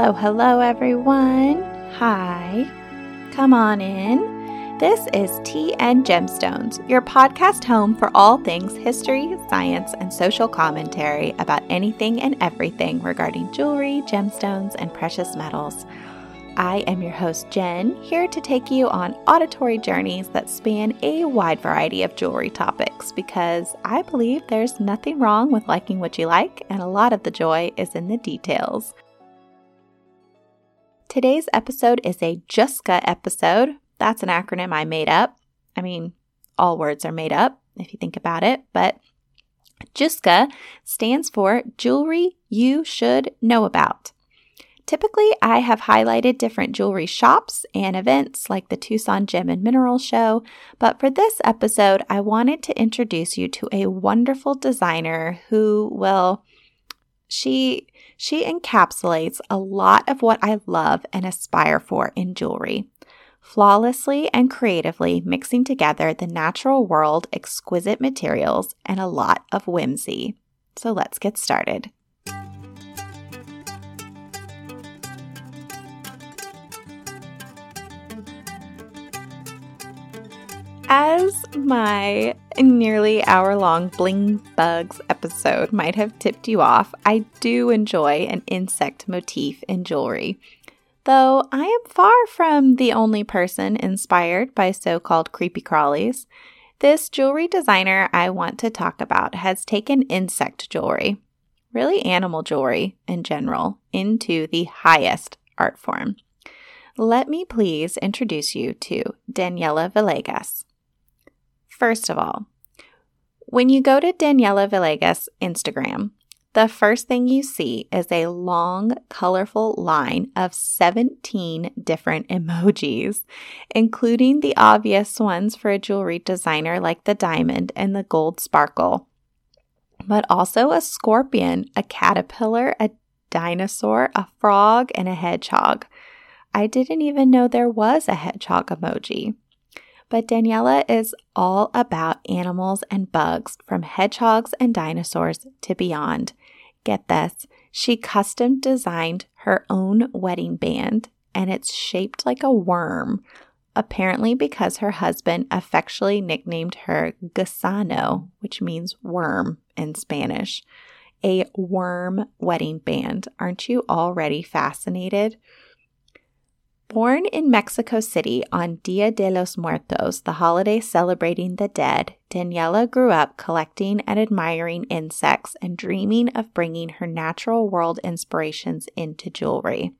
Hello, hello, everyone. Hi. Come on in. This is Tea and Gemstones, your podcast home for all things history, science, and social commentary about anything and everything regarding jewelry, gemstones, and precious metals. I am your host, Jen, here to take you on auditory journeys that span a wide variety of jewelry topics because I believe there's nothing wrong with liking what you like, and a lot of the joy is in the details. Today's episode is a JUSCA episode. That's an acronym I made up. I mean, all words are made up if you think about it, but JUSCA stands for Jewelry You Should Know About. Typically, I have highlighted different jewelry shops and events like the Tucson Gem and Mineral Show, but for this episode, I wanted to introduce you to a wonderful designer who well, she she encapsulates a lot of what I love and aspire for in jewelry. Flawlessly and creatively mixing together the natural world, exquisite materials, and a lot of whimsy. So let's get started. As my nearly hour long Bling Bugs episode might have tipped you off, I do enjoy an insect motif in jewelry. Though I am far from the only person inspired by so called creepy crawlies, this jewelry designer I want to talk about has taken insect jewelry, really animal jewelry in general, into the highest art form. Let me please introduce you to Daniela Villegas. First of all, when you go to Daniela Villegas' Instagram, the first thing you see is a long, colorful line of 17 different emojis, including the obvious ones for a jewelry designer like the diamond and the gold sparkle, but also a scorpion, a caterpillar, a dinosaur, a frog, and a hedgehog. I didn't even know there was a hedgehog emoji. But Daniela is all about animals and bugs, from hedgehogs and dinosaurs to beyond. Get this, she custom designed her own wedding band, and it's shaped like a worm, apparently because her husband affectionately nicknamed her Gusano, which means worm in Spanish. A worm wedding band. Aren't you already fascinated? Born in Mexico City on Dia de los Muertos, the holiday celebrating the dead, Daniela grew up collecting and admiring insects and dreaming of bringing her natural world inspirations into jewelry.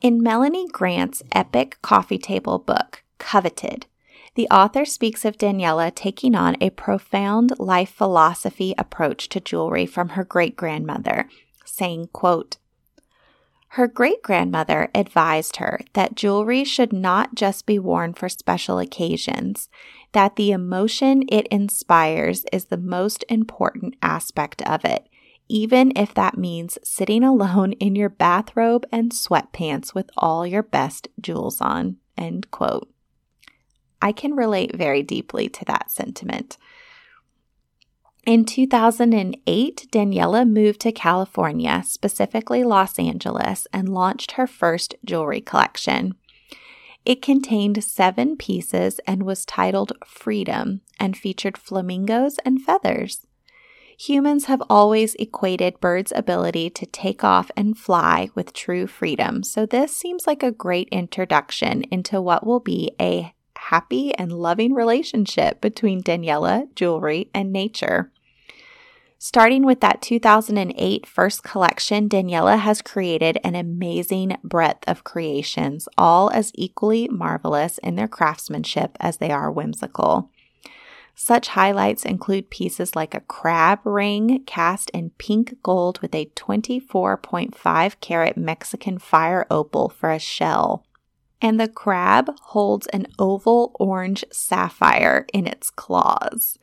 In Melanie Grant's epic coffee table book, Coveted, the author speaks of Daniela taking on a profound life philosophy approach to jewelry from her great grandmother, saying, quote, her great grandmother advised her that jewelry should not just be worn for special occasions, that the emotion it inspires is the most important aspect of it, even if that means sitting alone in your bathrobe and sweatpants with all your best jewels on. End quote. I can relate very deeply to that sentiment. In 2008, Daniela moved to California, specifically Los Angeles, and launched her first jewelry collection. It contained seven pieces and was titled Freedom and featured flamingos and feathers. Humans have always equated birds' ability to take off and fly with true freedom, so this seems like a great introduction into what will be a happy and loving relationship between Daniela, jewelry, and nature. Starting with that 2008 first collection, Daniela has created an amazing breadth of creations, all as equally marvelous in their craftsmanship as they are whimsical. Such highlights include pieces like a crab ring cast in pink gold with a 24.5 carat Mexican fire opal for a shell. And the crab holds an oval orange sapphire in its claws.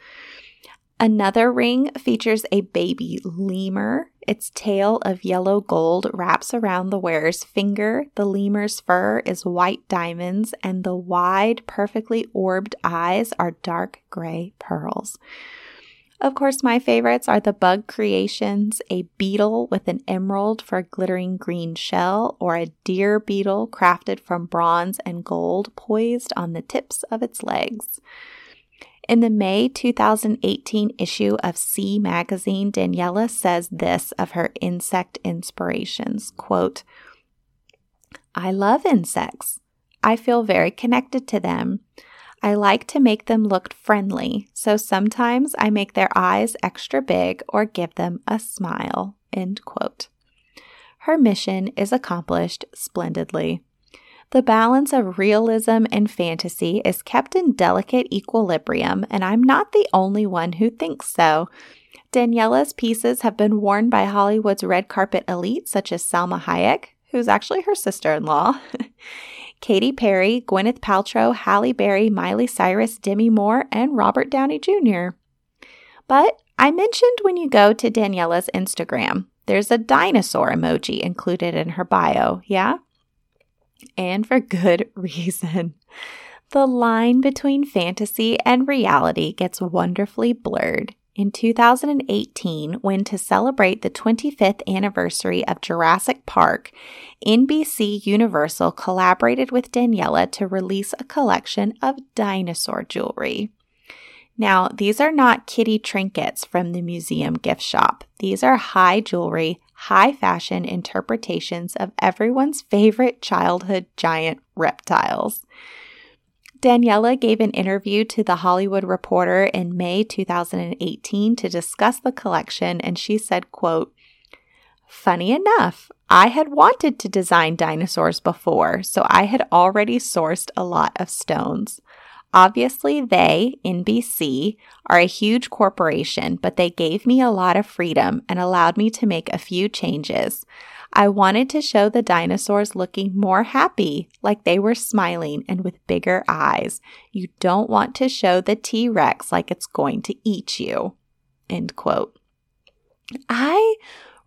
Another ring features a baby lemur. Its tail of yellow gold wraps around the wearer's finger. The lemur's fur is white diamonds, and the wide, perfectly orbed eyes are dark gray pearls. Of course, my favorites are the Bug Creations, a beetle with an emerald for a glittering green shell, or a deer beetle crafted from bronze and gold poised on the tips of its legs. In the May 2018 issue of C magazine, Daniela says this of her insect inspirations, quote, I love insects. I feel very connected to them. I like to make them look friendly, so sometimes I make their eyes extra big or give them a smile. End quote. Her mission is accomplished splendidly. The balance of realism and fantasy is kept in delicate equilibrium, and I'm not the only one who thinks so. Daniela's pieces have been worn by Hollywood's red carpet elite, such as Salma Hayek, who's actually her sister in law, Katy Perry, Gwyneth Paltrow, Halle Berry, Miley Cyrus, Demi Moore, and Robert Downey Jr. But I mentioned when you go to Daniela's Instagram, there's a dinosaur emoji included in her bio, yeah? And for good reason. The line between fantasy and reality gets wonderfully blurred in 2018 when, to celebrate the 25th anniversary of Jurassic Park, NBC Universal collaborated with Daniela to release a collection of dinosaur jewelry. Now, these are not kitty trinkets from the museum gift shop. These are high jewelry, high fashion interpretations of everyone's favorite childhood giant reptiles. Daniela gave an interview to The Hollywood Reporter in May 2018 to discuss the collection and she said, quote, Funny enough, I had wanted to design dinosaurs before, so I had already sourced a lot of stones. Obviously, they, NBC, are a huge corporation, but they gave me a lot of freedom and allowed me to make a few changes. I wanted to show the dinosaurs looking more happy, like they were smiling and with bigger eyes. You don't want to show the T Rex like it's going to eat you. End quote. I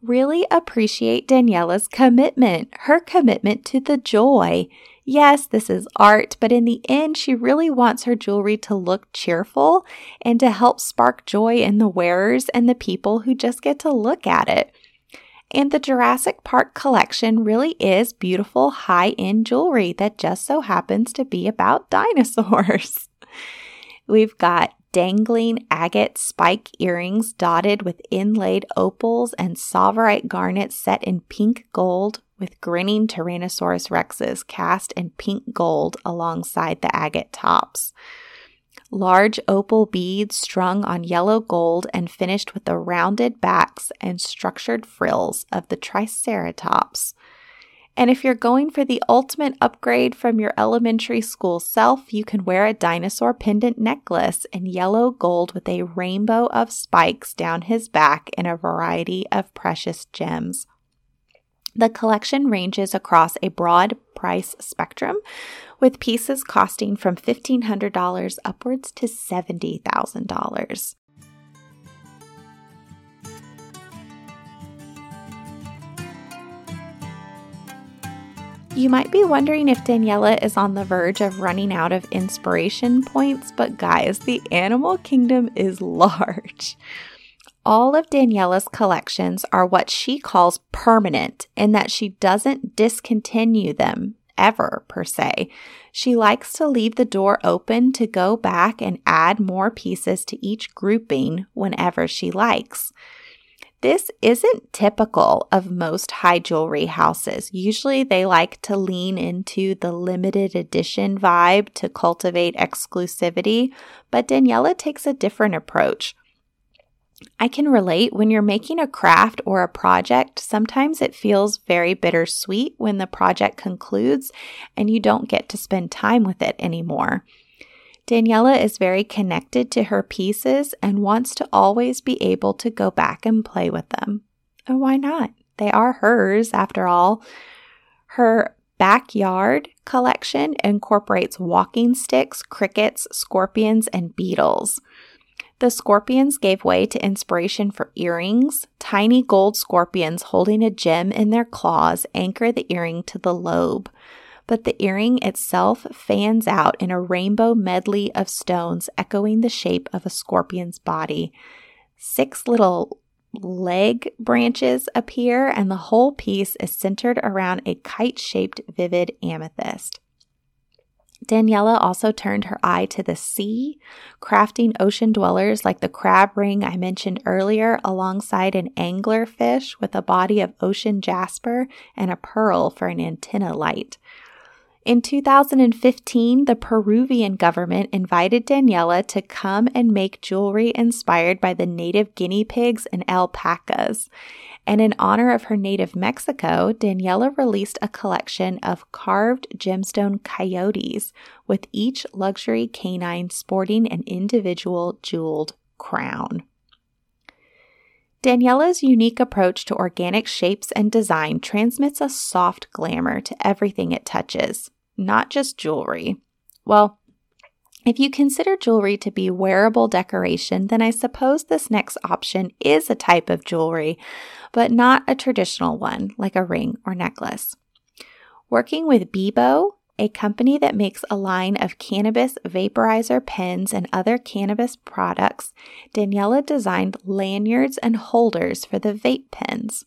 really appreciate Daniela's commitment, her commitment to the joy. Yes, this is art, but in the end, she really wants her jewelry to look cheerful and to help spark joy in the wearers and the people who just get to look at it. And the Jurassic Park collection really is beautiful high end jewelry that just so happens to be about dinosaurs. We've got dangling agate spike earrings dotted with inlaid opals and tsavorite garnets set in pink gold with grinning Tyrannosaurus rexes cast in pink gold alongside the agate tops large opal beads strung on yellow gold and finished with the rounded backs and structured frills of the Triceratops. And if you're going for the ultimate upgrade from your elementary school self, you can wear a dinosaur pendant necklace in yellow gold with a rainbow of spikes down his back in a variety of precious gems. The collection ranges across a broad price spectrum, with pieces costing from $1,500 upwards to $70,000. You might be wondering if Daniela is on the verge of running out of inspiration points, but guys, the animal kingdom is large. All of Daniela's collections are what she calls permanent in that she doesn't discontinue them ever, per se. She likes to leave the door open to go back and add more pieces to each grouping whenever she likes. This isn't typical of most high jewelry houses. Usually they like to lean into the limited edition vibe to cultivate exclusivity, but Daniela takes a different approach. I can relate when you're making a craft or a project, sometimes it feels very bittersweet when the project concludes and you don't get to spend time with it anymore. Daniela is very connected to her pieces and wants to always be able to go back and play with them. And why not? They are hers, after all. Her backyard collection incorporates walking sticks, crickets, scorpions, and beetles. The scorpions gave way to inspiration for earrings. Tiny gold scorpions holding a gem in their claws anchor the earring to the lobe, but the earring itself fans out in a rainbow medley of stones echoing the shape of a scorpion's body. Six little leg branches appear, and the whole piece is centered around a kite shaped vivid amethyst. Daniela also turned her eye to the sea, crafting ocean dwellers like the crab ring I mentioned earlier, alongside an angler fish with a body of ocean jasper and a pearl for an antenna light. In 2015, the Peruvian government invited Daniela to come and make jewelry inspired by the native guinea pigs and alpacas. And in honor of her native Mexico, Daniela released a collection of carved gemstone coyotes, with each luxury canine sporting an individual jeweled crown. Daniela's unique approach to organic shapes and design transmits a soft glamour to everything it touches, not just jewelry. Well, if you consider jewelry to be wearable decoration, then I suppose this next option is a type of jewelry, but not a traditional one like a ring or necklace. Working with Beboe, a company that makes a line of cannabis vaporizer pens and other cannabis products, Daniela designed lanyards and holders for the vape pens.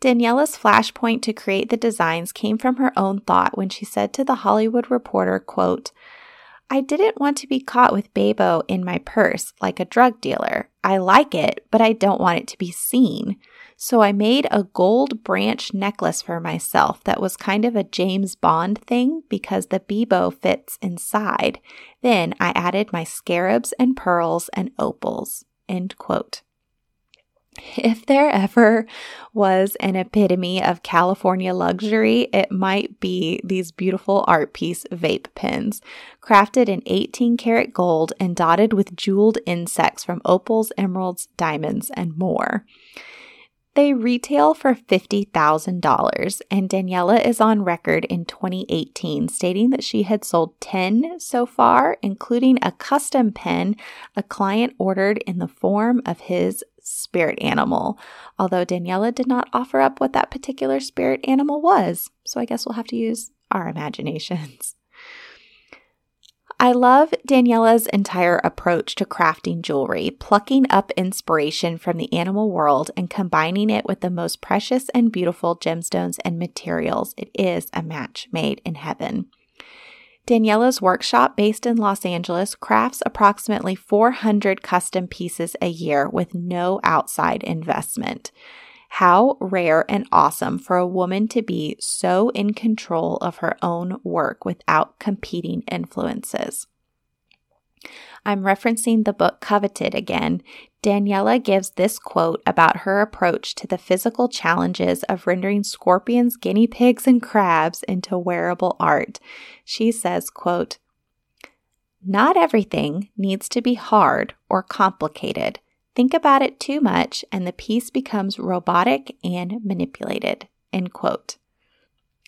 Daniela's flashpoint to create the designs came from her own thought when she said to the Hollywood Reporter, quote, I didn't want to be caught with Beboe in my purse like a drug dealer. I like it, but I don't want it to be seen. So I made a gold branch necklace for myself that was kind of a James Bond thing because the Beboe fits inside. Then I added my scarabs and pearls and opals. End quote. If there ever was an epitome of California luxury, it might be these beautiful art piece vape pens, crafted in 18 karat gold and dotted with jeweled insects from opals, emeralds, diamonds, and more. They retail for $50,000, and Daniela is on record in 2018 stating that she had sold 10 so far, including a custom pen a client ordered in the form of his spirit animal. Although Daniela did not offer up what that particular spirit animal was, so I guess we'll have to use our imaginations. I love Daniela's entire approach to crafting jewelry, plucking up inspiration from the animal world and combining it with the most precious and beautiful gemstones and materials. It is a match made in heaven. Daniela's workshop, based in Los Angeles, crafts approximately 400 custom pieces a year with no outside investment. How rare and awesome for a woman to be so in control of her own work without competing influences. I'm referencing the book Coveted again. Daniela gives this quote about her approach to the physical challenges of rendering scorpions, guinea pigs, and crabs into wearable art. She says, quote, Not everything needs to be hard or complicated. Think about it too much and the piece becomes robotic and manipulated. End quote.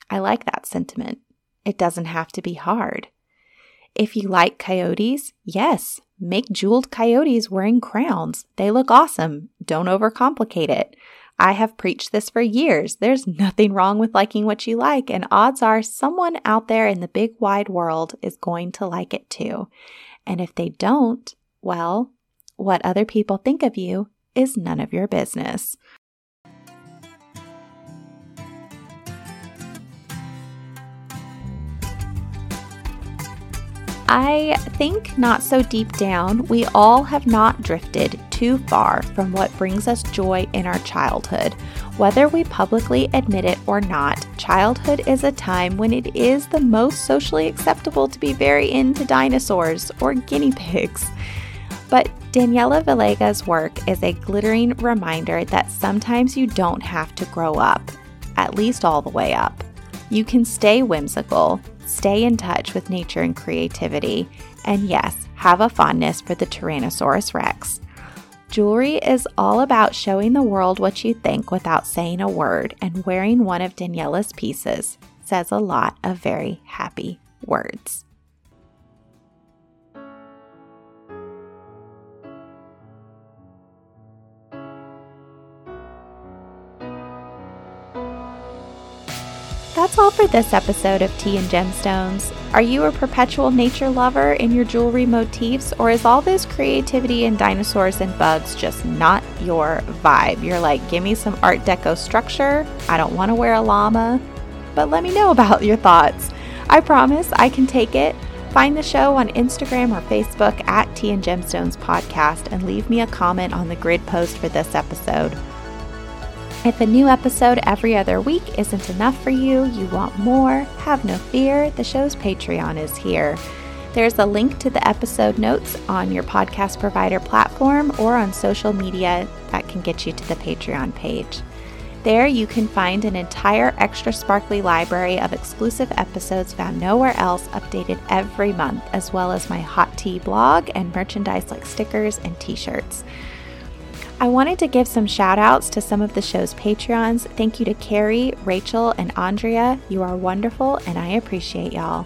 I like that sentiment. It doesn't have to be hard. If you like coyotes, yes, make jeweled coyotes wearing crowns. They look awesome. Don't overcomplicate it. I have preached this for years. There's nothing wrong with liking what you like, and odds are someone out there in the big wide world is going to like it too. And if they don't, well, what other people think of you is none of your business. I think not so deep down, we all have not drifted too far from what brings us joy in our childhood. Whether we publicly admit it or not, childhood is a time when it is the most socially acceptable to be very into dinosaurs or guinea pigs. But Daniela Villegas' work is a glittering reminder that sometimes you don't have to grow up, at least all the way up. You can stay whimsical, stay in touch with nature and creativity, and yes, have a fondness for the Tyrannosaurus Rex. Jewelry is all about showing the world what you think without saying a word, and wearing one of Daniela's pieces says a lot of very happy words. That's all for this episode of Tea and Gemstones. Are you a perpetual nature lover in your jewelry motifs, or is all this creativity and dinosaurs and bugs just not your vibe? You're like, give me some Art Deco structure. I don't want to wear a llama, but let me know about your thoughts. I promise I can take it. Find the show on Instagram or Facebook at Tea and Gemstones Podcast and leave me a comment on the grid post for this episode. If a new episode every other week isn't enough for you, you want more, have no fear, the show's Patreon is here. There's a link to the episode notes on your podcast provider platform or on social media that can get you to the Patreon page. There, you can find an entire extra sparkly library of exclusive episodes found nowhere else, updated every month, as well as my hot tea blog and merchandise like stickers and t shirts. I wanted to give some shout outs to some of the show's Patreons. Thank you to Carrie, Rachel, and Andrea. You are wonderful, and I appreciate y'all.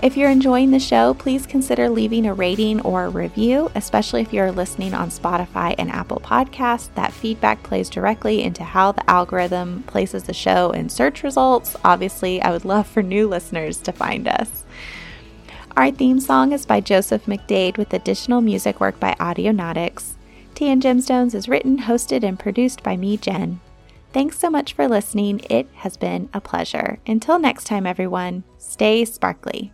If you're enjoying the show, please consider leaving a rating or a review, especially if you're listening on Spotify and Apple Podcasts. That feedback plays directly into how the algorithm places the show in search results. Obviously, I would love for new listeners to find us. Our theme song is by Joseph McDade with additional music work by Audionautix. Tea and Gemstones is written, hosted, and produced by me, Jen. Thanks so much for listening. It has been a pleasure. Until next time, everyone, stay sparkly.